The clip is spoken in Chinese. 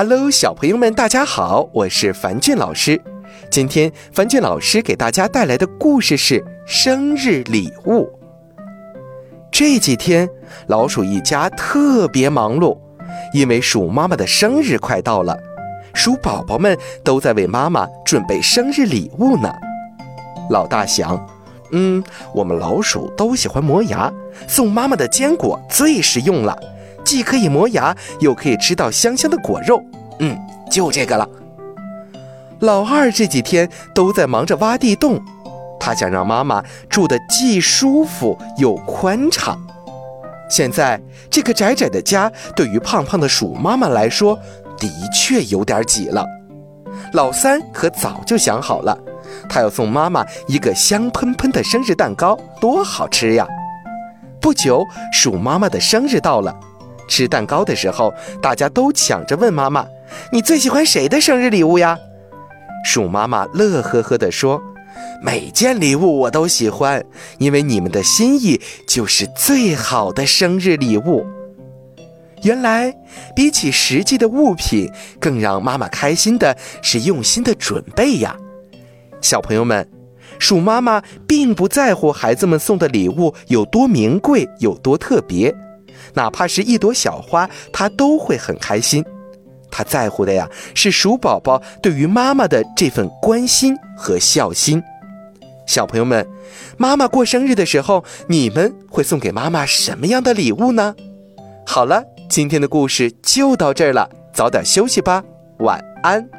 Hello，小朋友们，大家好，我是樊俊老师。今天樊俊老师给大家带来的故事是生日礼物。这几天，老鼠一家特别忙碌，因为鼠妈妈的生日快到了，鼠宝宝们都在为妈妈准备生日礼物呢。老大想，嗯，我们老鼠都喜欢磨牙，送妈妈的坚果最实用了。既可以磨牙，又可以吃到香香的果肉，嗯，就这个了。老二这几天都在忙着挖地洞，他想让妈妈住得既舒服又宽敞。现在这个窄窄的家对于胖胖的鼠妈妈来说，的确有点挤了。老三可早就想好了，他要送妈妈一个香喷喷的生日蛋糕，多好吃呀！不久，鼠妈妈的生日到了。吃蛋糕的时候，大家都抢着问妈妈：“你最喜欢谁的生日礼物呀？”鼠妈妈乐呵呵地说：“每件礼物我都喜欢，因为你们的心意就是最好的生日礼物。”原来，比起实际的物品，更让妈妈开心的是用心的准备呀！小朋友们，鼠妈妈并不在乎孩子们送的礼物有多名贵、有多特别。哪怕是一朵小花，他都会很开心。他在乎的呀，是鼠宝宝对于妈妈的这份关心和孝心。小朋友们，妈妈过生日的时候，你们会送给妈妈什么样的礼物呢？好了，今天的故事就到这儿了，早点休息吧，晚安。